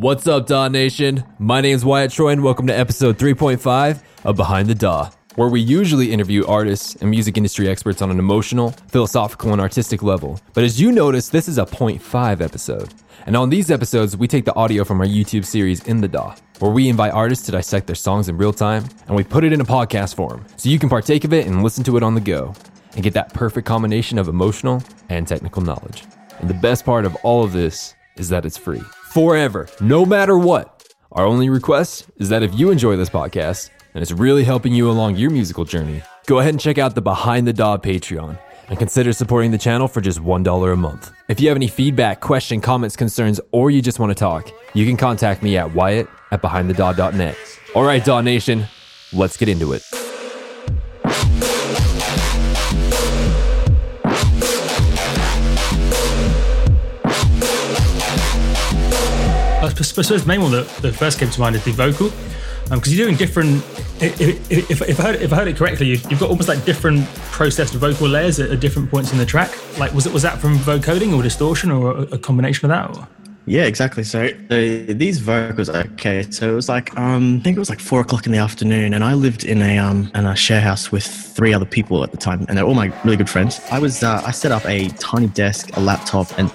What's up, DAW Nation? My name is Wyatt Troy, and welcome to episode 3.5 of Behind the DAW, where we usually interview artists and music industry experts on an emotional, philosophical, and artistic level. But as you notice, this is a 0.5 episode. And on these episodes, we take the audio from our YouTube series In the DAW, where we invite artists to dissect their songs in real time, and we put it in a podcast form so you can partake of it and listen to it on the go, and get that perfect combination of emotional and technical knowledge. And the best part of all of this is that it's free forever, no matter what. Our only request is that if you enjoy this podcast and it's really helping you along your musical journey, go ahead and check out the Behind the DAW Patreon and consider supporting the channel for just $1 a month. If you have any feedback, question, comments, concerns, or you just want to talk, you can contact me at wyatt at behindthedaw.net. All right, DAW Nation, let's get into it. I suppose the main one that, that first came to mind is the vocal, because um, you're doing different. If, if, if, I heard, if I heard it correctly, you, have got almost like different processed vocal layers at, at, different points in the track. Like, was it was that from vocoding or distortion or a, a combination of that? Or? Yeah, exactly. So these vocals, okay. So it was like um, I think it was like four o'clock in the afternoon, and I lived in a um in a share house with three other people at the time, and they're all my really good friends. I was uh, I set up a tiny desk, a laptop, and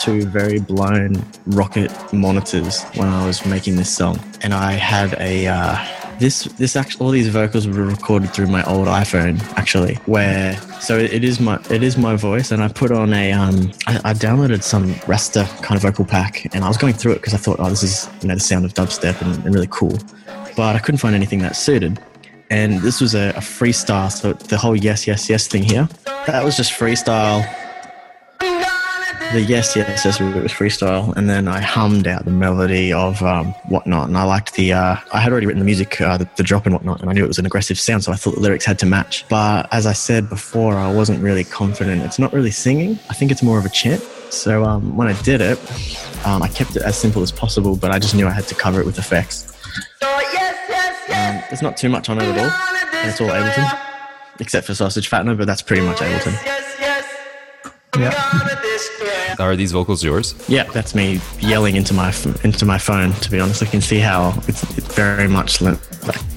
two very blown Rokit monitors when I was making this song, and I had a. Uh, this this actually all these vocals were recorded through my old iPhone actually where so it is my it is my voice and I put on a um I, I downloaded some Rasta kind of vocal pack and I was going through it because I thought oh this is you know the sound of dubstep and, and really cool. But I couldn't find anything that suited. And this was a, a freestyle so the whole yes yes yes thing here. That was just freestyle the yes, yes, yes, it was freestyle, and then I hummed out the melody of um, whatnot, and I liked the. Uh, I had already written the music, uh, the, the, drop and whatnot, and I knew it was an aggressive sound, so I thought the lyrics had to match. But as I said before, I wasn't really confident. It's not really singing. I think it's more of a chant. So um, when I did it, um, I kept it as simple as possible, but I just knew I had to cover it with effects. Um, there's not too much on it at all, and it's all Ableton, except for Sausage Fattener, but that's pretty much Ableton. Yeah. Are these vocals yours? Yeah, that's me yelling into my into my phone. To be honest, I can see how it's, it's very much like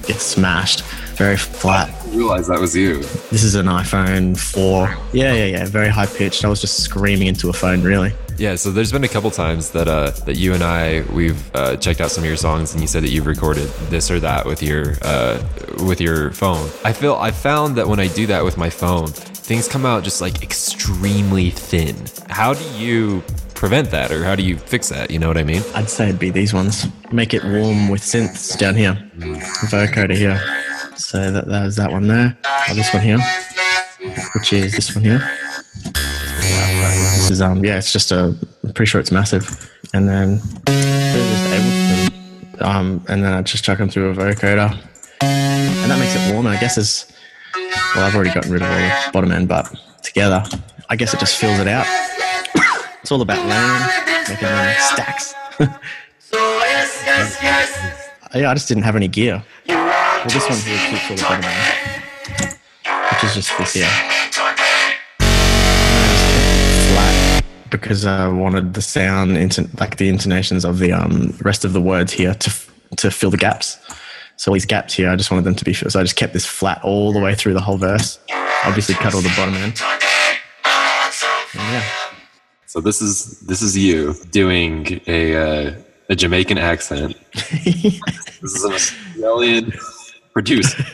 gets smashed, very flat. I didn't realize that was you. This is an iPhone 4. Yeah, yeah, yeah. Very high pitched. I was just screaming into a phone, really. Yeah, so there's been a couple times that uh, that you and I we've uh, checked out some of your songs, and you said that you've recorded this or that with your uh, with your phone. I feel I found that when I do that with my phone, things come out just like extremely thin. How do you prevent that or how do you fix that? You know what I mean? I'd say it'd be these ones. Make it warm with synths down here. Vocoder here. So that, there's that one there. Oh, this one here. Which is this one here. This is um yeah, it's just a I'm pretty sure it's massive. And then um and then I just chuck them through a vocoder. And that makes it warmer. I guess as well, I've already gotten rid of all the bottom end, but together, I guess it just fills it out. it's all about layering, making them stacks. yeah, I just didn't have any gear. Well, this one here keeps all the bottom end, which is just this here. Flat because I wanted the sound, like the intonations of the um, rest of the words here to to fill the gaps. So all these gaps here, I just wanted them to be. So I just kept this flat all the way through the whole verse. Obviously cut all the bottom end. And yeah. So this is this is you doing a uh, a Jamaican accent. this is an Australian producer.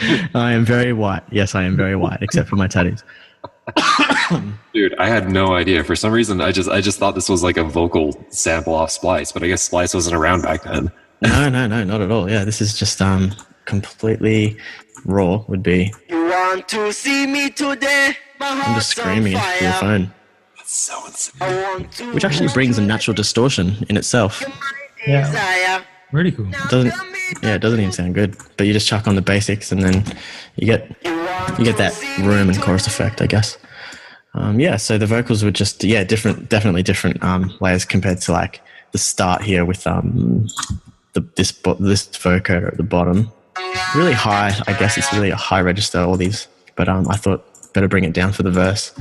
I am very white. Yes, I am very white, except for my tattoos. Dude, I had no idea. For some reason, I just I just thought this was like a vocal sample off Splice, but I guess Splice wasn't around back then. No, no, no, not at all. Yeah, this is just um completely raw. Would be. You want to see me today? I'm just screaming into the phone. So insane. Which actually brings a natural distortion in itself. Yeah. Really cool. It doesn't yeah, it doesn't even sound good. But you just chuck on the basics and then you get you get that room and chorus effect, I guess. Um, yeah, so the vocals were just yeah, different definitely different um, layers compared to like the start here with um, the, this this vocoder at the bottom. Really high, I guess it's really a high register, all these. But um, I thought better bring it down for the verse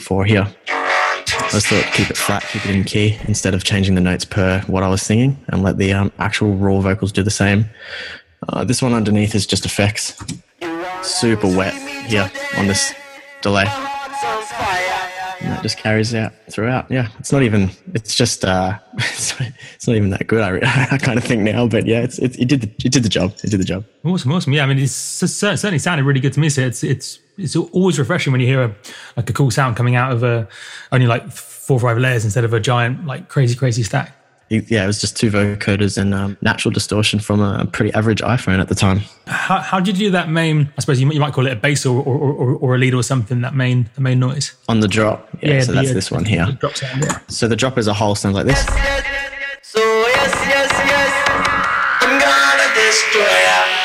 for here. I just thought keep it flat, keep it in key instead of changing the notes per what I was singing and let the um, actual raw vocals do the same. Uh, this one underneath is just effects. Super wet here on this delay. That just carries out throughout. Yeah, it's not even. It's just. Uh, it's, it's not even that good. I, I kind of think now, but yeah, it's, it, it did the it did the job. It did the job. Awesome, awesome. Yeah, I mean, it's certainly sounded really good to me. So it's it's it's always refreshing when you hear a, like a cool sound coming out of a only like four or five layers instead of a giant like crazy crazy stack yeah, it was just two vocoders and um, natural distortion from a pretty average iPhone at the time. How, how did you do that main? I suppose you, you might call it a bass or, or, or, or, a lead or something. That main the main noise on the drop. Yeah, yeah so the, that's uh, this one here. drop sound, yeah. So the drop as a whole sounds like this. Yes, yes, so yes, yes, yes, I'm gonna destroy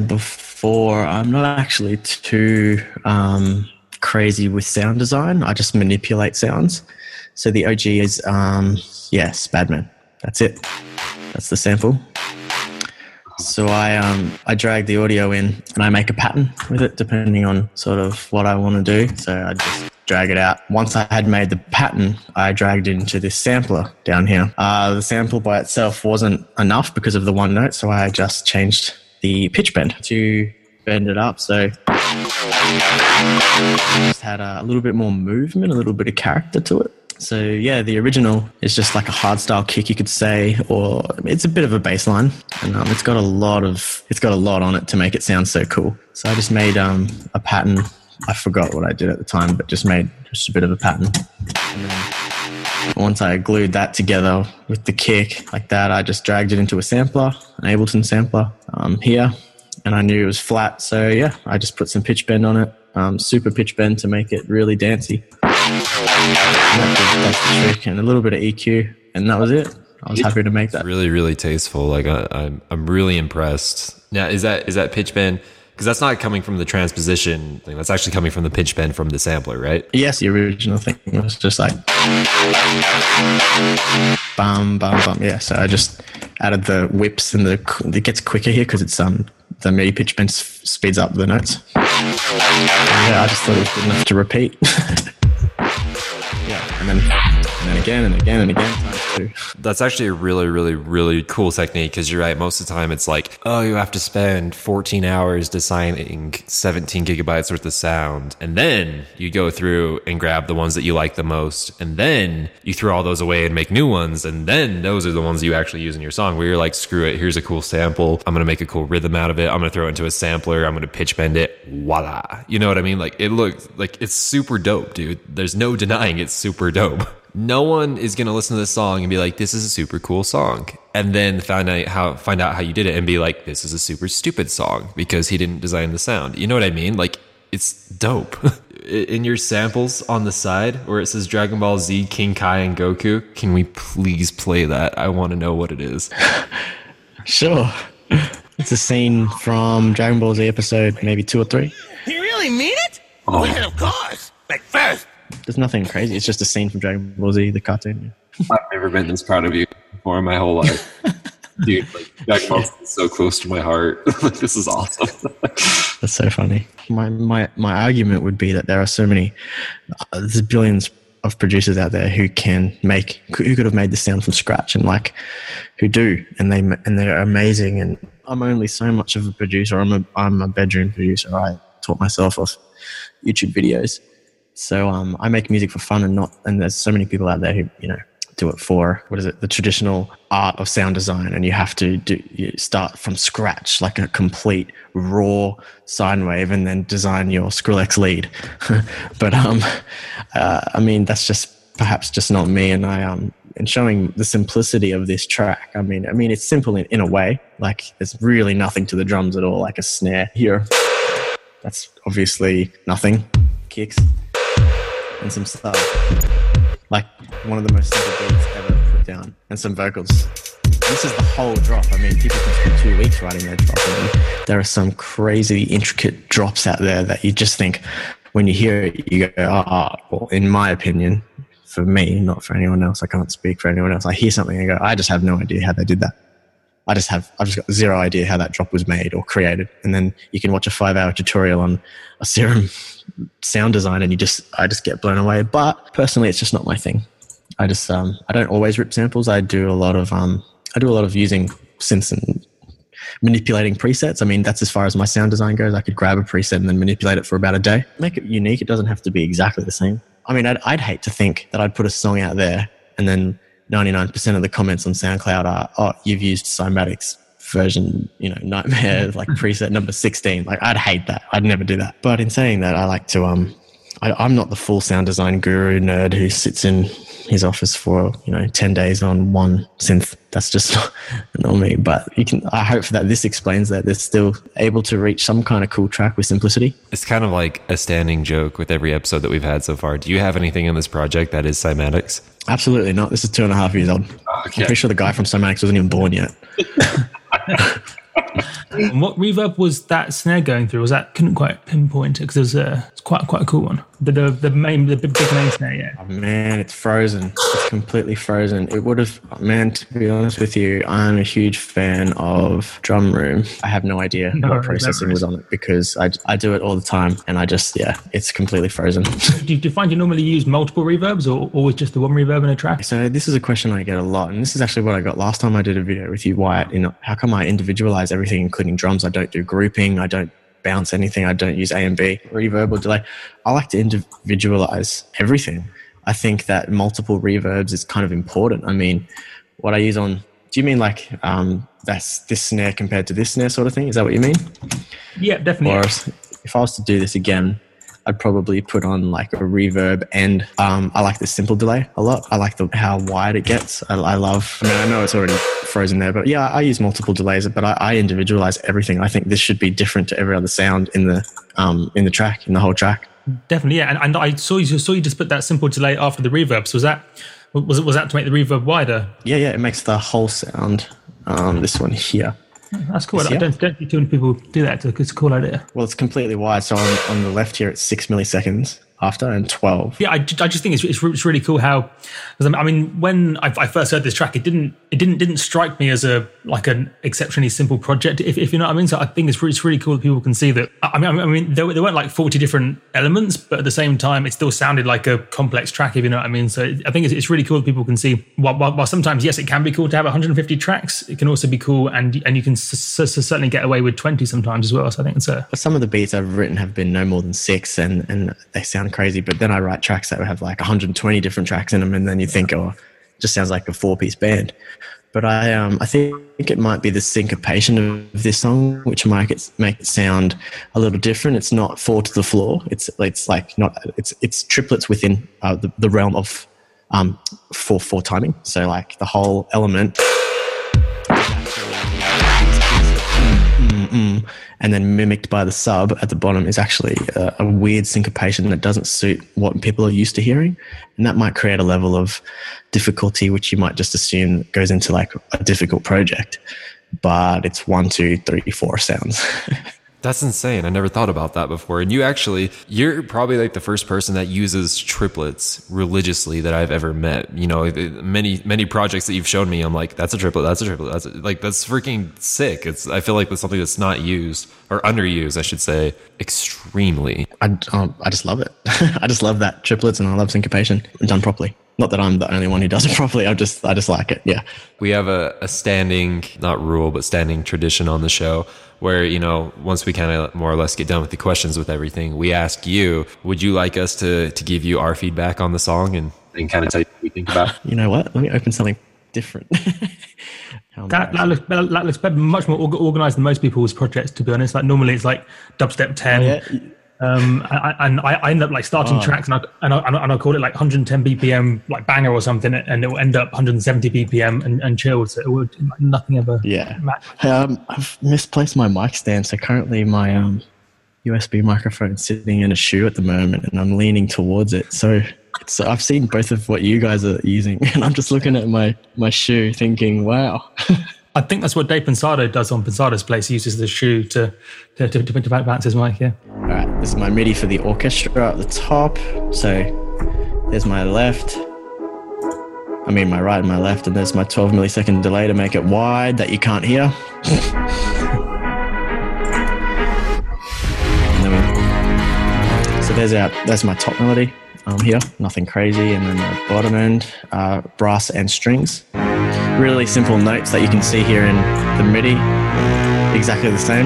said before, I'm not actually too um, crazy with sound design. I just manipulate sounds. So the OG is, um, yes, Badman. That's it. That's the sample. So I um, I drag the audio in and I make a pattern with it depending on sort of what I want to do. So I just drag it out. Once I had made the pattern, I dragged it into this sampler down here. Uh, the sample by itself wasn't enough because of the one note, so I just changed the pitch bend to bend it up. So just had a, little bit more movement, a little bit of character to it. So yeah, the original is just like a hardstyle kick, you could say, or it's a bit of a bass line, and um, it's got a lot of it's got a lot on it to make it sound so cool. So I just made um, a pattern. I forgot what I did at the time, but just made just a bit of a pattern. And once I glued that together with the kick like that, I just dragged it into a sampler, an Ableton sampler um, here, and I knew it was flat. So yeah, I just put some pitch bend on it, um, super pitch bend to make it really dancey. Trick, and a little bit of EQ, and that was it. I was happy to make that. Really, really tasteful. Like I, I'm, I'm really impressed. Now, is that is that pitch bend? Because that's not coming from the transposition thing. That's actually coming from the pitch bend from the sampler, right? Yes, the original thing was just like bum bum bum. Yeah, so I just added the whips and the it gets quicker here because it's um the MIDI pitch bend speeds up the notes. Yeah, I just thought it was good enough to repeat. yeah, and then again and again and again. That's actually a really, really, really cool technique because you're right. Most of the time, it's like, oh, you have to spend 14 hours designing 17 gigabytes worth of sound, and then you go through and grab the ones that you like the most, and then you throw all those away and make new ones, and then those are the ones you actually use in your song. Where you're like, screw it, here's a cool sample. I'm gonna make a cool rhythm out of it. I'm gonna throw it into a sampler. I'm gonna pitch bend it. Voila. You know what I mean? Like it looks like it's super dope, dude. There's no denying it's super dope no one is going to listen to this song and be like, this is a super cool song. And then find out how, find out how you did it and be like, this is a super stupid song because he didn't design the sound. You know what I mean? Like, it's dope. In your samples on the side where it says Dragon Ball Z, King Kai, and Goku, can we please play that? I want to know what it is. sure. It's a scene from Dragon Ball Z episode maybe two or three. You really mean it? Oh. Well, of course. But first, there's nothing crazy. It's just a scene from Dragon Ball Z, the cartoon. I've never been this proud of you before in my whole life. Dude, like Dragon Ball is so close to my heart. this is awesome. That's so funny. My my my argument would be that there are so many, uh, there's billions of producers out there who can make who could have made this sound from scratch and like who do and they and they're amazing and I'm only so much of a producer I'm a I'm a bedroom producer I taught myself off YouTube videos so um, I make music for fun and not, and there's so many people out there who, you know, do it for what is it the traditional art of sound design and you have to do you start from scratch like a complete raw sine wave and then design your skrillex lead. But um uh, i mean that's just perhaps just not me and i um in showing the simplicity of this track i mean i mean it's simple in, in a way like there's really nothing to the drums at all like a snare here. That's obviously nothing kicks and some stuff. Like one of the most simple beats ever put down, and some vocals. This is the whole drop. I mean, people can spend two weeks writing their drop. There are some crazy, intricate drops out there that you just think, when you hear it, you go, ah, oh, well, in my opinion, for me, not for anyone else, I can't speak for anyone else. I hear something and go, I just have no idea how they did that. I just have, I've just got zero idea how that drop was made or created. And then you can watch a five hour tutorial on a serum sound design and you just, I just get blown away. But personally, it's just not my thing. I just, um, I don't always rip samples. I do a lot of, um, I do a lot of using synths and manipulating presets. I mean, that's as far as my sound design goes. I could grab a preset and then manipulate it for about a day. Make it unique. It doesn't have to be exactly the same. I mean, I'd, I'd hate to think that I'd put a song out there and then 99% of the comments on SoundCloud are, oh, you've used Cymatics version, you know, Nightmare, like preset number 16. Like, I'd hate that. I'd never do that. But in saying that, I like to, um, I, I'm not the full sound design guru nerd who sits in his office for you know 10 days on one synth. That's just not, not me but you can i hope that this explains that they're still able to reach some kind of cool track with simplicity. It's kind of like a standing joke with every episode that we've had so far. Do you have anything in this project that is cymatics? Absolutely not. This is two and a half years old. Okay. i'm pretty sure the guy from cymatics wasn't even born yet. And what reverb was that snare going through? Was that couldn't quite pinpoint it because it was a it's quite quite a cool one. The the, the main the big, big main snare, yeah. Oh, man, it's frozen. It's completely frozen. It would have oh, man. To be honest with you, I'm a huge fan of Drum Room. I have no idea no, what processing was on it because I I do it all the time and I just yeah, it's completely frozen. do, you, do you find you normally use multiple reverbs or always just the one reverb in a track? So this is a question I get a lot, and this is actually what I got last time I did a video with you, Wyatt. You know, how come I individualize everything, including drums? I don't do grouping. I don't bounce anything. I don't use A and B, reverb or delay. I like to individualize everything. I think that multiple reverbs is kind of important. I mean, what I use on, do you mean like um, that's this snare compared to this snare sort of thing? Is that what you mean? Yeah, definitely. Or if I was to do this again, I'd probably put on like a reverb and um, I like the simple delay a lot. I like the how wide it gets. I, I love. I mean, I know it's already frozen there, but yeah, I use multiple delays, but I, I, individualize everything. I think this should be different to every other sound in the um, in the track, in the whole track. Definitely, yeah. And, and I saw you saw you just put that simple delay after the reverb. So Was that was it was that to make the reverb wider? Yeah, yeah. It makes the whole sound. Um, this one here. That's cool. I don't, don't think too many people do that. It's a cool idea. Well, it's completely wide. So on, on the left here, it's six milliseconds after and 12 yeah i, I just think it's, it's, it's really cool how um, i mean when I, I, first heard this track it didn't it didn't didn't strike me as a like an exceptionally simple project if, if you know what i mean. So i think it's really, it's really cool that people can see that i mean i mean there, there weren't like 40 different elements but at the same time it still sounded like a complex track if you know what i mean. So i think it's, it's really cool that people can see while, while, while, sometimes yes it can be cool to have 150 tracks it can also be cool and and you can s- s- certainly get away with 20 sometimes as well. So i think it's a some of the beats i've written have been no more than six and and they sound crazy. But then I write tracks that have like 120 different tracks in them, and then you think, oh, just sounds like a four piece band. But I, um, I think it might be the syncopation of this song, which might it, make it sound a little different. It's not four to the floor. It's it's like not it's it's triplets within uh, the, the realm of um, four four timing. So like the whole element mm, and then mimicked by the sub at the bottom is actually a, a, weird syncopation that doesn't suit what people are used to hearing. And that might create a level of difficulty, which you might just assume goes into like a difficult project. But it's one, two, three, four sounds. That's insane. I never thought about that before. And you actually, you're probably like the first person that uses triplets religiously that I've ever met. You know, many, many projects that you've shown me, I'm like, that's a triplet, that's a triplet. That's a, like, that's freaking sick. It's, I feel like that's something that's not used or underused, I should say, extremely. I, um, I just love it. I just love that triplets and I love syncopation done properly. Not that I'm the only one who does it properly. I just I just like it. Yeah. We have a, a standing, not rule, but standing tradition on the show where you know once we kind of more or less get done with the questions with everything, we ask you, would you like us to to give you our feedback on the song and and kind of tell you what we think about? You know what? Let me open something different. that, that, looks, that looks much more organized than most people's projects. To be honest, like normally it's like dubstep ten. Oh, yeah um, and I, I end up like starting oh. tracks and I, and I, and I call it like 110 BPM, like banger or something, and it will end up 170 BPM and, and chilled. So it would nothing ever. Yeah. Match. Um, I've misplaced my mic stand. So currently my um, USB microphone is sitting in a shoe at the moment, and I'm leaning towards it. So so I've seen both of what you guys are using, and I'm just looking at my my shoe, thinking, "Wow." I think that's what Dave Pensado does on Pensado's place. He uses the shoe to to, to, to, to bounce his mic. Yeah. All right. This is my MIDI for the orchestra at the top. So there's my left. I mean my right and my left, and there's my 12 millisecond delay to make it wide that you can't hear. We- so there's our there's my top melody um, here, nothing crazy, and then the bottom end, uh, brass and strings. Really simple notes that you can see here in the MIDI, exactly the same.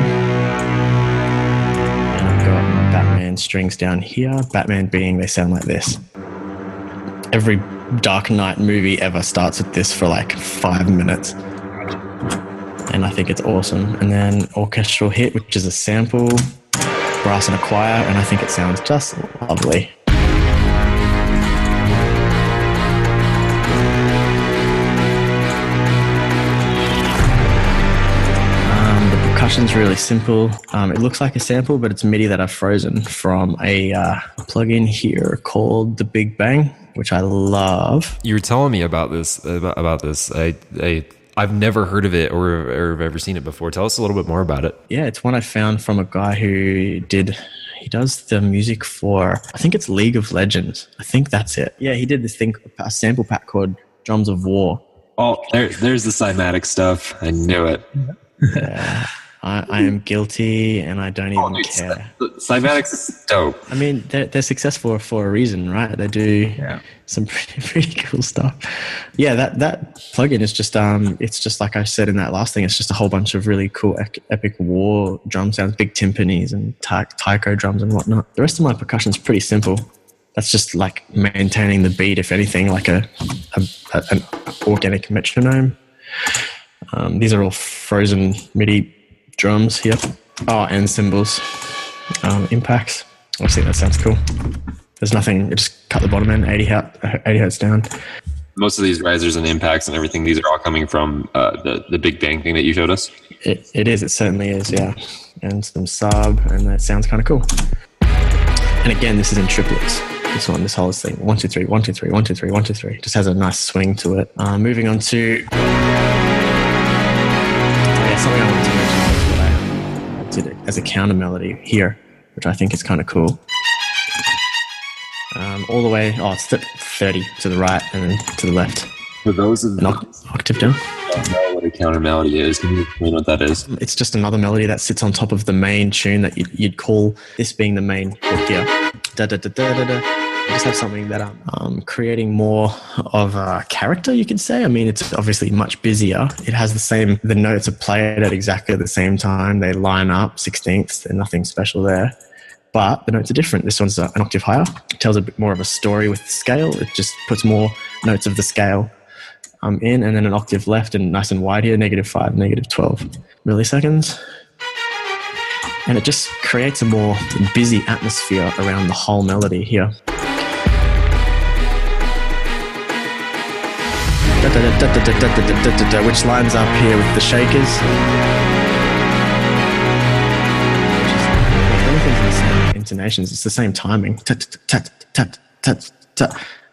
And I've got my Batman strings down here. Batman being they sound like this. Every Dark Knight movie ever starts with this for like five minutes. And I think it's awesome. And then orchestral hit, which is a sample, brass and a choir, and I think it sounds just lovely. Um, really simple. Um, it looks like a sample, but it's MIDI that I've frozen from a uh, plugin here called the Big Bang, which I love. You were telling me about this about, about this. I, I I've never heard of it or, or ever seen it before. Tell us a little bit more about it. Yeah, it's one I found from a guy who did. He does the music for. I think it's League of Legends. I think that's it. Yeah, he did this thing, a sample pack called Drums of War. Oh, there, there's the cymatic stuff. I knew it. I, I am guilty, and I don't even Oh, dude, care. Cymatics is dope. I mean, they're, they're successful for a reason, right? They do Yeah. some pretty, pretty cool stuff. Yeah, that that plugin is just um, it's just like I said in that last thing. It's just a whole bunch of really cool ec- epic war drum sounds, big timpanis and ta- taiko drums and whatnot. The rest of my percussion is pretty simple. That's just like maintaining the beat, if anything, like a, a, a an organic metronome. Um, these are all frozen MIDI drums here. Oh, and cymbals, um, impacts. Obviously, that sounds cool. There's nothing. Just cut the bottom end, 80 hertz, 80 hertz down. Most of these risers and impacts and everything, these are all coming from uh, the the Big Bang thing that you showed us. It, it is. It certainly is. Yeah, and some sub, and that sounds kind of cool. And again, this is in triplets. This one, this whole thing, one two three, one two three, one two three, one two three, just has a nice swing to it. Uh, moving on to, oh yeah, something I wanted to mention is what I um, did as a counter melody here, which I think is kind of cool. Um, all the way, oh, it's 30 to the right and then to the left, For those of an octave down. don't know what a counter melody is, can you explain what that is? it's just another melody that sits on top of the main tune that you'd, you'd call this being the main hook here. Da, da, da, da, da, da. Just have something that I'm um, creating more of a character, you could say. I mean, it's obviously much busier. It has the same, the notes are played at exactly the same time. They line up sixteenths. There's nothing special there. But the notes are different. This one's uh, an octave higher. It tells a bit more of a story with the scale. It just puts more notes of the scale um, in and then an octave left and nice and wide here, negative five, negative 12 milliseconds. And it just creates a more busy atmosphere around the whole melody here. Which lines up here with the shakers. Intonations. It's the same timing.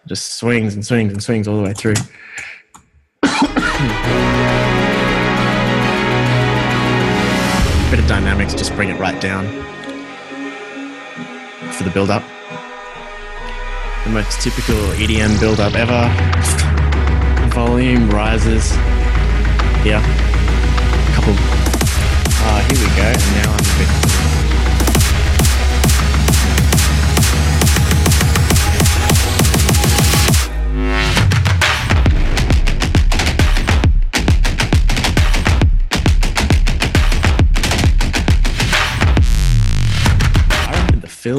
Just swings and swings and swings all the way through. bit of dynamics, just bring it right down for the build up. The most typical EDM build up ever. Volume rises. Here. Couple. Ah, here we go. Now I'm a bit.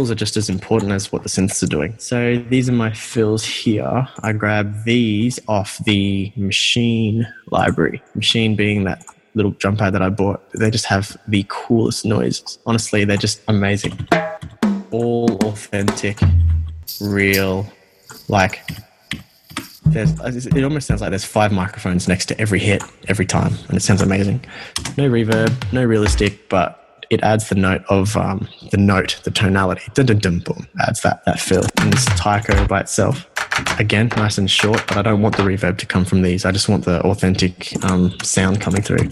Fills are just as important as what the synths are doing. So these are my fills here. I grab these off the machine library. Machine being that little drum pad that I bought. They just have the coolest noises. Honestly, they're just amazing. All authentic, real, like there's, it almost sounds like there's five microphones next to every hit every time, and it sounds amazing. No reverb, no realistic, but it adds the note of um, the note, the tonality. Dun dun dun boom, adds that that feel. And this taiko by itself, again, nice and short, but I don't want the reverb to come from these. I just want the authentic um, sound coming through.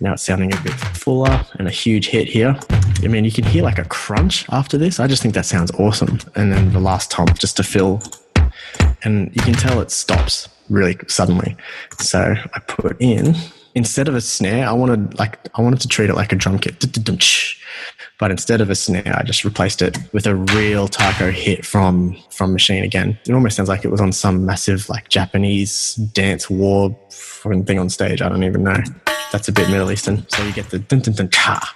Now it's sounding a bit fuller and a huge hit here. I mean, you can hear like a crunch after this. I just think that sounds awesome. And then the last tom just to fill and you can tell it stops really suddenly. So I put in instead of a snare, I wanted like I wanted to treat it like a drum kit. But instead of a snare, I just replaced it with a real taiko hit from from Machine again. It almost sounds like it was on some massive like Japanese dance war fucking thing on stage. I don't even know. That's a bit Middle Eastern. So you get the dun dun dun.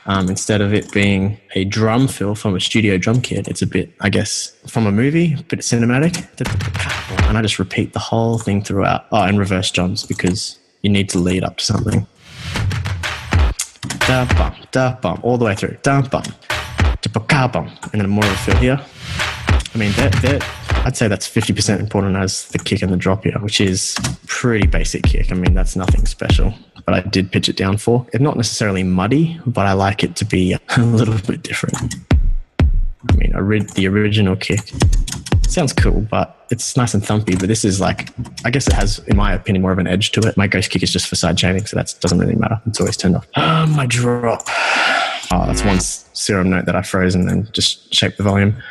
Um, instead of it being a drum fill from a studio drum kit, it's a bit, I guess, from a movie, a bit cinematic. And I just repeat the whole thing throughout. Oh, and reverse drums because you need to lead up to something. Da bum, da bum, all the way through. Da bum, da bum, and then more of a fill here. I mean, that that I'd say that's 50% important as the kick and the drop here, which is pretty basic kick. I mean, that's nothing special, but I did pitch it down for. It's not necessarily muddy, but I like it to be a little bit different. I mean, I read the original kick. Sounds cool, but it's nice and thumpy. But this is like, I guess it has, in my opinion, more of an edge to it. My ghost kick is just for side chaining, so that doesn't really matter. It's always turned off. My drop. Oh, that's one serum note that I froze and then just shaped the volume.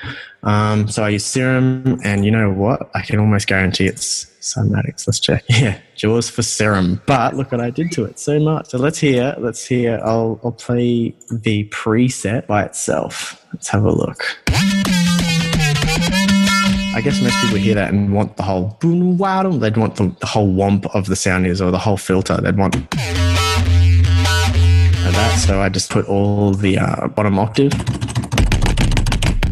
Um, so I use serum, and you know what? I can almost guarantee it's cymatics. Let's check. Yeah, Jaws for serum. But look what I did to it so much. So let's hear. Let's hear. I'll I'll play the preset by itself. Let's have a look. I guess most people hear that and want the whole boom wow. They'd want the, the whole womp of the sound is or the whole filter. They'd want that. So I just put all the uh, bottom octave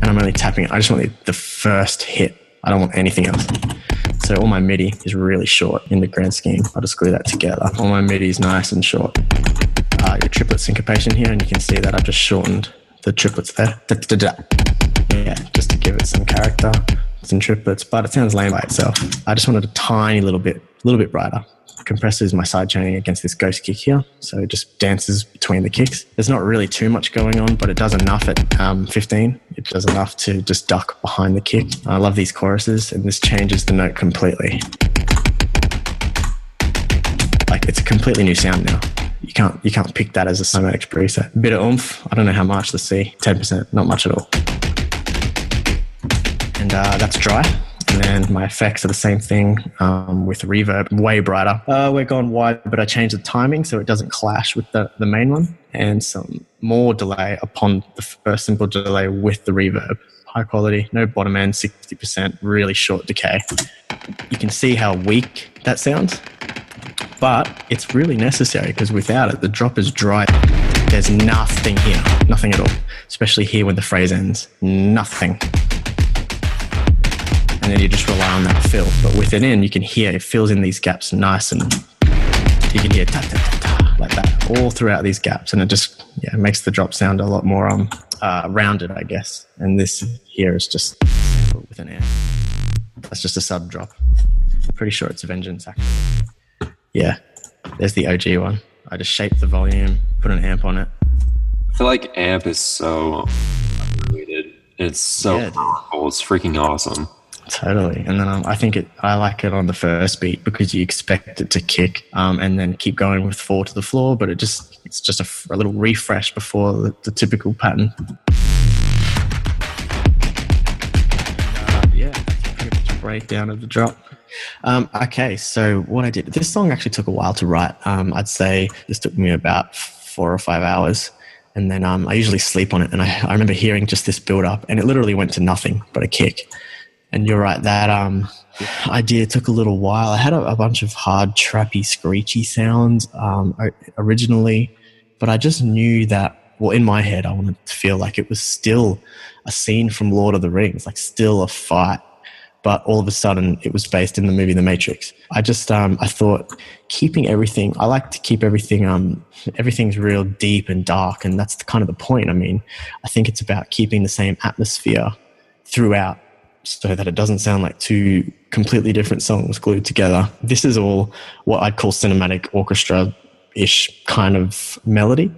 and I'm only tapping it. I just want the, the first hit. I don't want anything else. So all my MIDI is really short in the grand scheme. I'll just glue that together. All my MIDI is nice and short. Uh, your triplet syncopation here, and you can see that I've just shortened the triplets there. Da, da, da. Yeah, just to give it some character. Some triplets, but it sounds lame by itself. I just wanted a tiny little bit, a little bit brighter compressor is my side chaining against this ghost kick here. So it just dances between the kicks. There's not really too much going on, but it does enough at um, 15. It does enough to just duck behind the kick. I love these choruses, and this changes the note completely. Like it's a completely new sound now. You can't you can't pick that as a cymatics preset. Bit of oomph. I don't know how much. Let's see. 10%, not much at all. And uh, that's dry and my effects are the same thing um, with reverb, way brighter. Uh, we're gone wide, but I changed the timing so it doesn't clash with the, the main one, and some more delay upon the first simple delay with the reverb. High quality, no bottom end, 60%, really short decay. You can see how weak that sounds, but it's really necessary because without it, the drop is dry. There's nothing here, nothing at all, especially here when the phrase ends. Nothing and then you just rely on that fill. But with it in, you can hear it fills in these gaps nice and you can hear ta ta ta ta like that all throughout these gaps, and it just yeah makes the drop sound a lot more um uh, rounded, I guess. And this here is just with an air. That's just a sub drop. Pretty sure it's a Vengeance actually. Yeah, there's the OG one. I just shaped the volume, put an amp on it. I feel like amp is so underrated. It's so yeah, powerful. It's freaking awesome. Totally, and then um, I think it. I like it on the first beat because you expect it to kick, um, and then keep going with four to the floor. But it just it's just a, a little refresh before the, the typical pattern. Uh, yeah, breakdown of the drop. Um, okay, so what I did. This song actually took a while to write. Um, I'd say this took me about four or five hours and then um, I usually sleep on it. And I, I remember hearing just this build up, and it literally went to nothing but a kick. And you're right, that um, idea took a little while. I had a, a bunch of hard, trappy, screechy sounds um, originally, but I just knew that, well, in my head, I wanted to feel like it was still a scene from Lord of the Rings, like still a fight. But all of a sudden, it was based in the movie The Matrix. I just, um, I thought keeping everything, I like to keep everything, um, everything's real deep and dark. And that's the, kind of the point. I mean, I think it's about keeping the same atmosphere throughout so that it doesn't sound like two completely different songs glued together. This is all what I'd call cinematic orchestra ish kind of melody.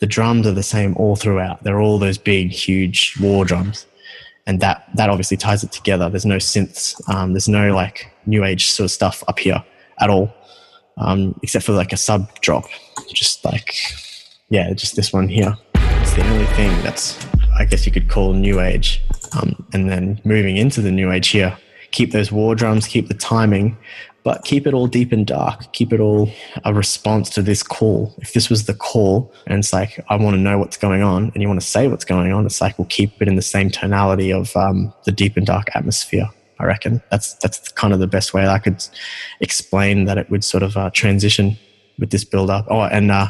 The drums are the same all throughout. They're all those big, huge war drums. And that, that obviously ties it together. There's no synths. Um, there's no like new age sort of stuff up here at all, um, except for like a sub drop. Just like, yeah, just this one here. It's the only thing that's I guess you could call new age. Um, and then moving into the new age here, keep those war drums, keep the timing, but keep it all deep and dark. Keep it all a response to this call. If this was the call and it's like, I want to know what's going on and you want to say what's going on, it's like, we'll keep it in the same tonality of um, the deep and dark atmosphere. I reckon that's that's kind of the best way I could explain that it would sort of uh, transition with this build up. Oh, and uh,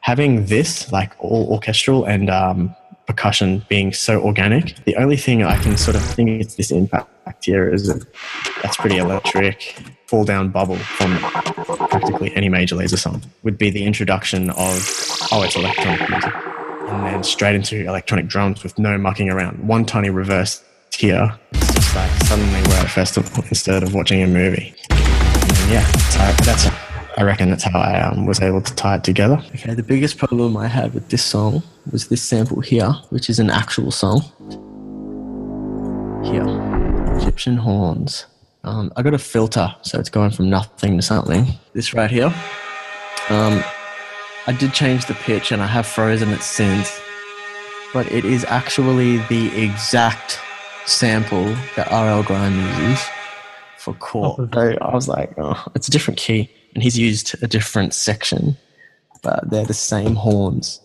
having this like all orchestral and um, percussion being so organic, the only thing I can sort of think it's this impact here is that that's pretty electric. Fall down bubble from practically any Major Lazer song would be the introduction of oh, it's electronic music, and then straight into electronic drums with no mucking around. One tiny reverse here just like suddenly we're at a festival instead of watching a movie. And yeah, so that's I reckon that's how I um, was able to tie it together. Okay, the biggest problem I had with this song was this sample here, which is an actual song. Here, Egyptian horns. Um, I got a filter, so it's going from nothing to something. This right here. Um, I did change the pitch and I have frozen it since, but it is actually the exact sample that RL Grime uses for Core. So I was like, oh, it's a different key. And he's used a different section, but they're the same horns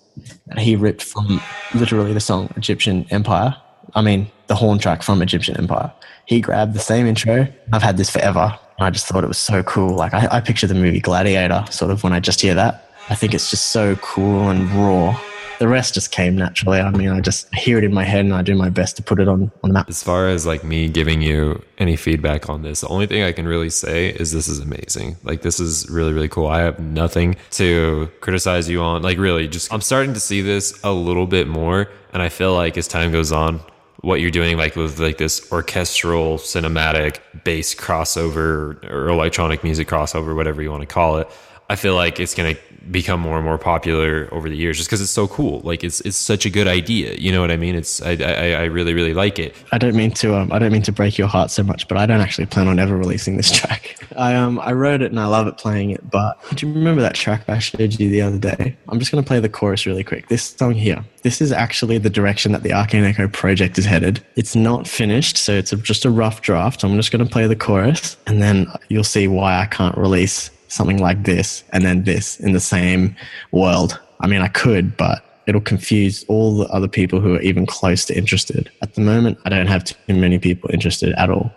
that he ripped from literally the song Egyptian Empire. I mean, the horn track from Egyptian Empire. He grabbed the same intro. I've had this forever. I just thought it was so cool. Like, I, I picture the movie Gladiator sort of when I just hear that. I think it's just so cool and raw the rest just came naturally. I mean, I just hear it in my head and I do my best to put it on, on the map. As far as like me giving you any feedback on this, the only thing I can really say is this is amazing. Like, this is really, really cool. I have nothing to criticize you on. Like, really, just I'm starting to see this a little bit more. And I feel like as time goes on, what you're doing like with like this orchestral cinematic bass crossover or electronic music crossover whatever you want to call it i feel like it's going to become more and more popular over the years just because it's so cool. Like it's it's such a good idea. You know what i mean? It's i i, I really really like it. I don't mean to um, i don't mean to break your heart so much but i don't actually plan on ever releasing this track. I um i wrote it and i love it playing it but do you remember that track i showed you the other day? I'm just going to play the chorus really quick. This song here this is actually the direction that the arcane echo project is headed. It's not finished so it's a, just a rough draft. I'm just going to play the chorus and then you'll see why i can't release something like this and then this in the same world. I mean, I could, but it'll confuse all the other people who are even close to interested. At the moment, I don't have too many people interested at all.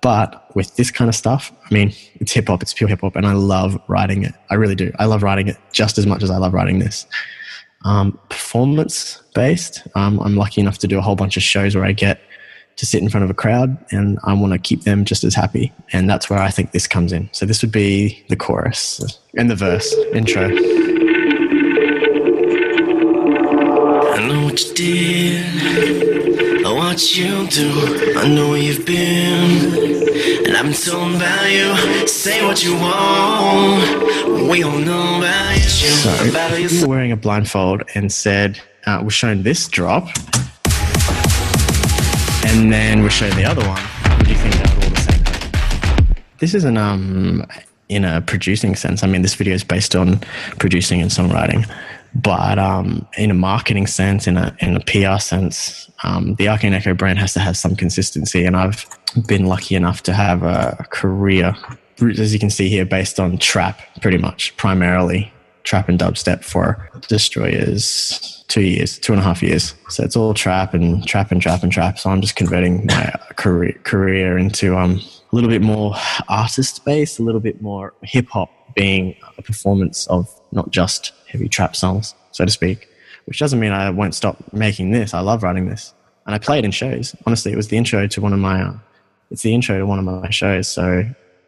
But with this kind of stuff, I mean, it's hip hop, it's pure hip hop, and I love writing it. I really do. I love writing it just as much as I love writing this. Um, performance based, um, I'm lucky enough to do a whole bunch of shows where I get to sit in front of a crowd and I want to keep them just as happy. And that's where I think this comes in. So this would be the chorus and the verse, intro. I know what you did, I watch you do, I know where you've been, and I've been told about you. Say what you want, we all know about you. So, about you were wearing a blindfold and said, uh, was shown this drop and then we'll show the other one. Do you think they're all the same? This isn't um in a producing sense. I mean, this video is based on producing and songwriting, but um, in a marketing sense, in a in a PR sense, um, the Arcane Echo brand has to have some consistency. And I've been lucky enough to have a career, as you can see here, based on trap, pretty much primarily trap and dubstep for Destroyers two years, two and a half years. So it's all trap and trap and trap and trap. So I'm just converting my career career into um, a little bit more artist based, a little bit more hip hop being a performance of not just heavy trap songs, so to speak. Which doesn't mean I won't stop making this. I love writing this, and I play it in shows. Honestly, it was the intro to one of my. Uh, it's the intro to one of my shows, so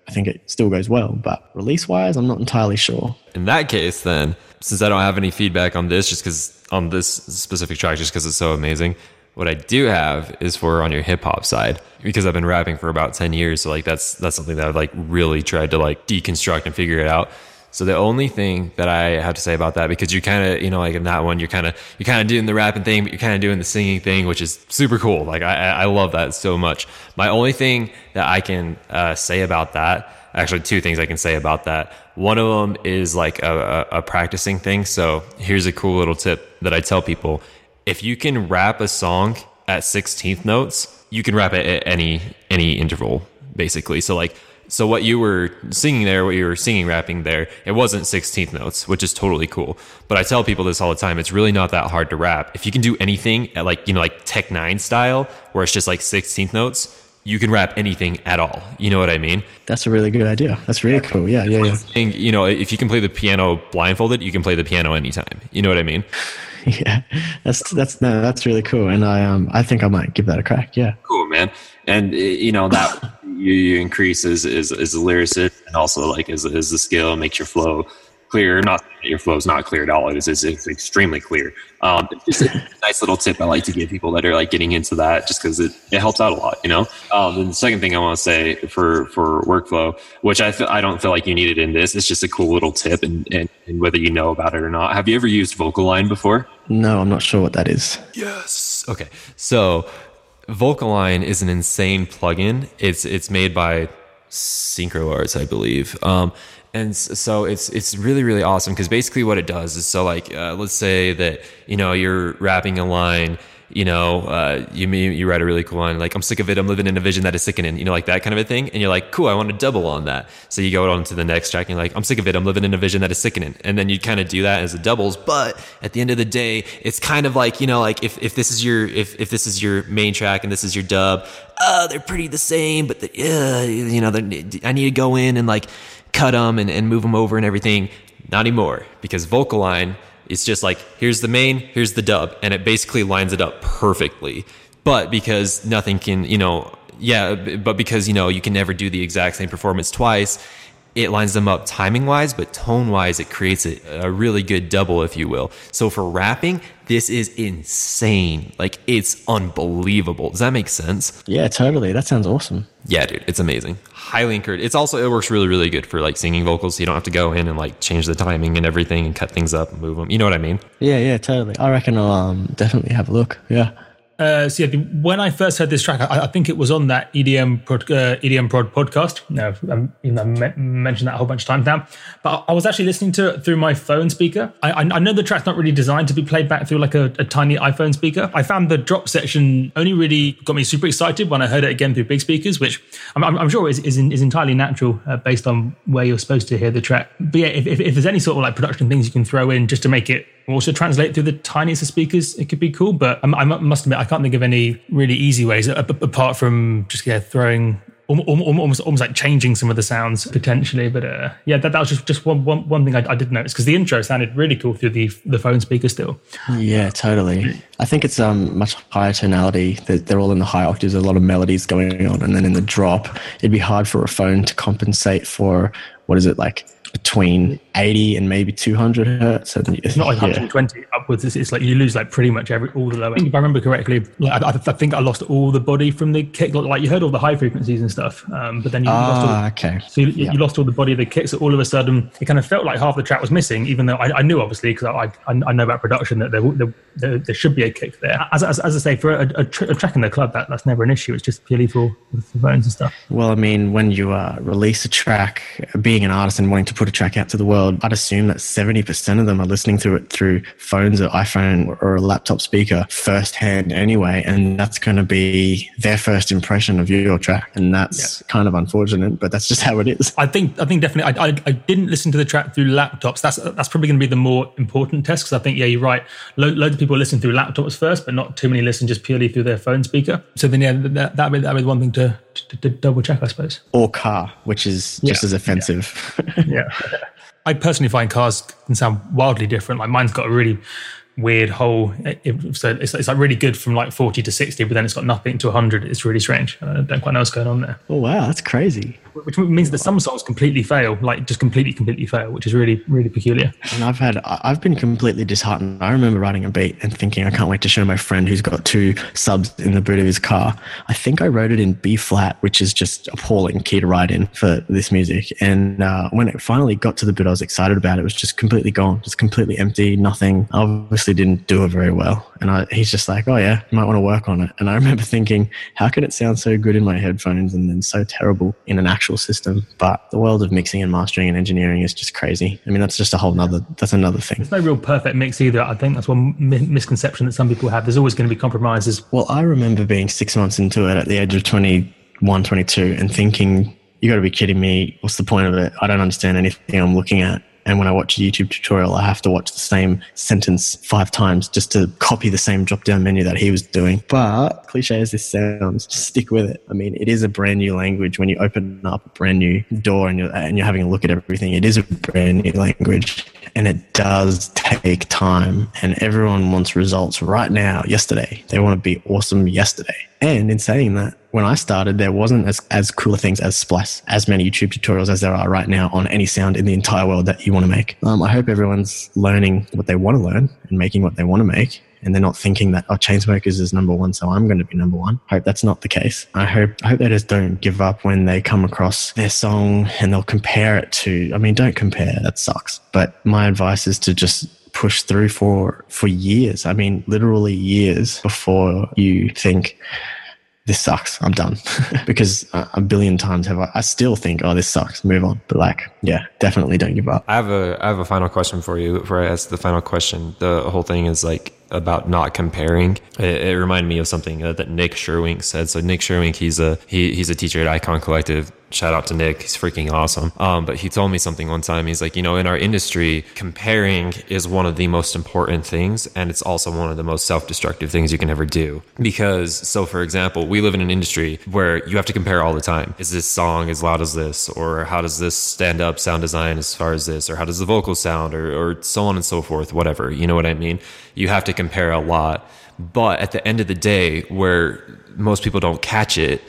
I think it still goes well. But release wise, I'm not entirely sure. In that case, then, since I don't have any feedback on this, just because on this specific track just because it's so amazing. What I do have is for on your hip hop side because I've been rapping for about 10 years. So like that's that's something that I've like really tried to like deconstruct and figure it out. So the only thing that I have to say about that, because you kind of, you know, like in that one, you're kind of, you're kind of doing the rapping thing, but you're kind of doing the singing thing, which is super cool. Like I, I love that so much. My only thing that I can uh, say about that actually two things I can say about that. One of them is like a, a, a, practicing thing. So here's a cool little tip that I tell people: if you can rap a song at 16th notes, you can rap it at any any interval, basically. So like So what you were singing there, what you were singing rapping there, it wasn't 16th notes, which is totally cool. But I tell people this all the time. It's really not that hard to rap. If you can do anything at like, you know, like Tech N9ne style, where it's just like 16th notes, you can rap anything at all. You know what I mean? That's a really good idea. That's really cool. Yeah, yeah, yeah. And, you know, if you can play the piano blindfolded, you can play the piano anytime. You know what I mean? Yeah, that's that's no, that's really cool, and I um I think I might give that a crack. Yeah, cool, man. And you know that you, you increase is is is a lyricist, and also like as as the skill makes your flow clear. Not that your flow is not clear at all. It is it's, it's extremely clear. Um, it's just a nice little tip I like to give people that are like getting into that, just because it, it helps out a lot, you know. Um, and the second thing I want to say for for workflow, which I I don't feel like you needed in this, it's just a cool little tip, and, and and whether you know about it or not. Have you ever used VocALign before? No, I'm not sure what that is. Yes. Okay. So VocALign is an insane plugin. It's it's made by Synchro Arts, I believe. Um, and so it's it's really really awesome because basically what it does is so like uh, let's say that you know you're rapping a line you know uh, you you write a really cool one, like I'm sick of it. I'm living in a vision that is sickening you know like that kind of a thing. And you're like cool I want to double on that. So you go on to the next track and you're like I'm sick of it. I'm living in a vision that is sickening. And then you kind of do that as a doubles but at the end of the day it's kind of like you know like if, if this is your if, if this is your main track and this is your dub uh, they're pretty the same but the, uh, you know I need to go in and like cut them and, and move them over and everything. Not anymore because VocALign is just like, here's the main, here's the dub. And it basically lines it up perfectly. But because nothing can, you know, yeah, but because, you know, you can never do the exact same performance twice, it lines them up timing wise, but tone wise, it creates a, a, really good double, if you will. So for rapping, this is insane. Like it's unbelievable. Does that make sense? Yeah, totally. That sounds awesome. Yeah, dude, it's amazing. Highly encouraged. It's also it works really, really good for like singing vocals. So you don't have to go in and like change the timing and everything and cut things up and move them. You know what I mean? Yeah, yeah, totally. I reckon I'll um, definitely have a look. Yeah. Uh, so yeah, when I first heard this track, I, I think it was on that EDM prod, uh, EDM prod podcast. No, um, even though I mentioned that a whole bunch of times now, but I was actually listening to it through my phone speaker. I, I know the track's not really designed to be played back through like a, a, tiny iPhone speaker. I found the drop section only really got me super excited when I heard it again through big speakers, which I'm, I'm, I'm sure is, is, is, entirely natural uh, based on where you're supposed to hear the track. But yeah, if, if, if there's any sort of like production things you can throw in just to make it also translate through the tiniest of speakers, it could be cool. But I, must admit, I can't think of any really easy ways apart from just yeah throwing almost almost like changing some of the sounds potentially. But uh, yeah, that, that was just just one one, one thing I, I did notice because the intro sounded really cool through the the phone speaker still. Yeah, totally. I think it's um much higher tonality. They're, they're all in the high octaves. A lot of melodies going on, and then in the drop, it'd be hard for a phone to compensate for what is it like between 80 and maybe 200 hertz. And, it's not like 120 yeah. upwards. It's, it's, like you lose like pretty much every all the low end. If I remember correctly, like, I, I, think I lost all the body from the kick. Like you heard all the high frequencies and stuff, um, but then you, ah, lost all. The, okay. So you, yeah. you, lost all the body of the kick. So all of a sudden, it kind of felt like half the track was missing, even though I, I knew obviously because I, I, know about production that there, there, there, there, should be a kick there. As, as, as I say, for a, a, tr- a, track in the club, that, that's never an issue. It's just purely for, for phones and stuff. Well, I mean, when you uh, release a track, being an artist and wanting to put a track out to the world, I'd assume that 70% of them are listening to it through phones or iPhone or a laptop speaker firsthand anyway. And that's going to be their first impression of your track. And that's yeah. kind of unfortunate, but that's just how it is. I think, I think definitely, I, I, I didn't listen to the track through laptops. That's, that's probably going to be the more important test because I think, yeah, you're right. Lo- loads of people listen through laptops first, but not too many listen just purely through their phone speaker. So then, yeah, that, that, would, that would be one thing to, to, to double check, I suppose. Or car, which is just yeah. as offensive. yeah. I personally find cars can sound wildly different. Like mine's got a really weird whole. It, so it's, it's like really good from like 40 to 60, but then it's got nothing to 100. It's really strange. I don't quite know what's going on there. Oh, wow. That's crazy. Which means that some songs completely fail, like just completely, completely fail, which is really, really peculiar. And I've had, I've been completely disheartened. I remember writing a beat and thinking, I can't wait to show my friend who's got two subs in the boot of his car. I think I wrote it in B flat, which is just appalling key to write in for this music. And uh, when it finally got to the bit I was excited about, it was just completely gone, just completely empty, nothing. I obviously didn't do it very well. And I, he's just like, oh, yeah, you might want to work on it. And I remember thinking, how can it sound so good in my headphones and then so terrible in an actual system? But the world of mixing and mastering and engineering is just crazy. I mean, that's just a whole nother, that's another thing. There's no real perfect mix either. I think that's one misconception that some people have. There's always going to be compromises. Well, I remember being six months into it at the age of 21, 22 and thinking you got to be kidding me. What's the point of it? I don't understand anything I'm looking at. And when I watch a YouTube tutorial, I have to watch the same sentence five times just to copy the same drop down menu that he was doing. But cliche as this sounds, just stick with it. I mean, it is a brand new language. When you open up a brand new door and you're, and you're having a look at everything, it is a brand new language and it does take time. And everyone wants results right now, yesterday. They want to be awesome yesterday. And in saying that, when I started, there wasn't as, as cool things as Splice, as many YouTube tutorials as there are right now on any sound in the entire world that you want to make. Um, I hope everyone's learning what they want to learn and making what they want to make. And they're not thinking that, oh, Chainsmokers is number one, so I'm going to be number one. I hope that's not the case. I hope, I hope they just don't give up when they come across their song and they'll compare it to, I mean, don't compare. That sucks. But my advice is to just push through for, for years. I mean, literally years before you think, this sucks. I'm done. because a billion times have I, I still think, oh, this sucks. Move on. But like, yeah, definitely don't give up. I have a I have a final question for you. Before I ask the final question, the whole thing is like about not comparing. It, it reminded me of something uh, that Nick Sherwink said. So Nick Sherwink, he's a he, he's a teacher at Icon Collective. Shout out to Nick, he's freaking awesome. Um, but he told me something one time. He's like, you know, in our industry, comparing is one of the most important things, and it's also one of the most self-destructive things you can ever do. Because, so for example, we live in an industry where you have to compare all the time. Is this song as loud as this, or how does this stand up sound design as far as this, or how does the vocal sound, or, or so on and so forth, whatever. You know what I mean? You have to compare a lot. But at the end of the day, where most people don't catch it,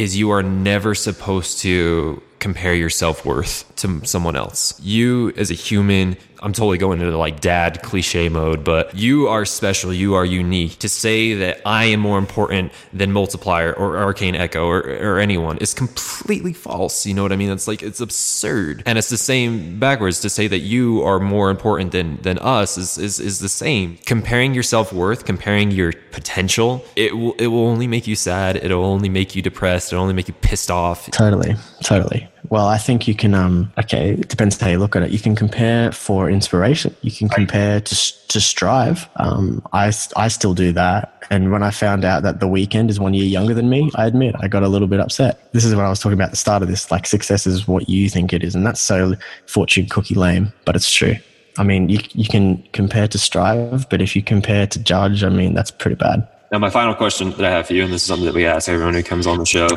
is you are never supposed to compare your self worth to someone else. You, as a human, I'm totally going into like dad cliche mode, but you are special. You are unique. To say that I am more important than Multiplier or Arcane Echo or, or anyone is completely false. You know what I mean? It's like, it's absurd. And it's the same backwards to say that you are more important than, than us is, is, is the same. Comparing your self worth, comparing your potential, it will, it will only make you sad. It'll only make you depressed. It'll only make you pissed off. Totally. Totally. Well, I think you can. Um, okay, it depends how you look at it. You can compare for inspiration. You can compare to to strive. Um, I I still do that. And when I found out that The Weeknd is one year younger than me, I admit I got a little bit upset. This is what I was talking about at the start of this. Like success is what you think it is, and that's so fortune cookie lame, but it's true. I mean, you you can compare to strive, but if you compare to judge, I mean, that's pretty bad. Now, my final question that I have for you, and this is something that we ask everyone who comes on the show.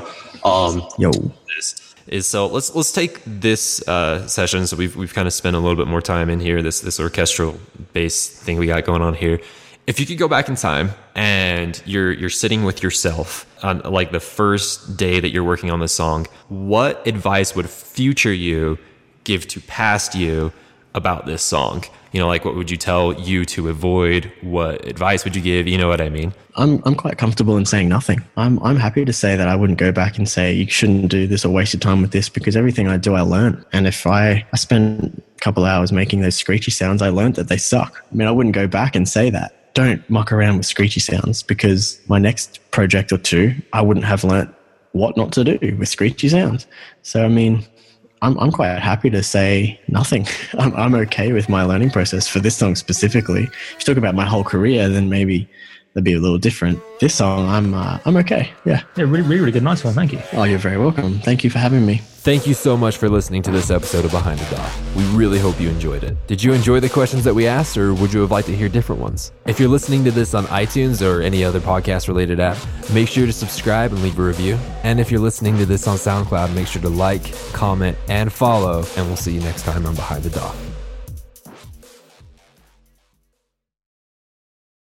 Um, Yo. Is, is so let's let's take this uh, session. So we've we've kind of spent a little bit more time in here. This this orchestral bass thing we got going on here. If you could go back in time and you're you're sitting with yourself on like the first day that you're working on this song, what advice would future you give to past you about this song? You know, like what would you tell you to avoid? What advice would you give? You know what I mean? I'm I'm quite comfortable in saying nothing. I'm I'm happy to say that I wouldn't go back and say you shouldn't do this or waste your time with this because everything I do I learn. And if I I spend a couple hours making those screechy sounds, I learned that they suck. I mean, I wouldn't go back and say that. Don't muck around with screechy sounds because my next project or two, I wouldn't have learnt what not to do with screechy sounds. So I mean, I'm, I'm quite happy to say nothing. I'm, I'm okay with my learning process for this song specifically. If you talk about my whole career, then maybe that'd be a little different. This song, I'm uh, I'm okay. Yeah. Yeah, really, really, really good. Nice one. Thank you. Oh, you're very welcome. Thank you for having me. Thank you so much for listening to this episode of Behind the DAW. We really hope you enjoyed it. Did you enjoy the questions that we asked, or would you have liked to hear different ones? If you're listening to this on iTunes or any other podcast related app, make sure to subscribe and leave a review. And if you're listening to this on SoundCloud, make sure to like, comment, and follow, and we'll see you next time on Behind the DAW.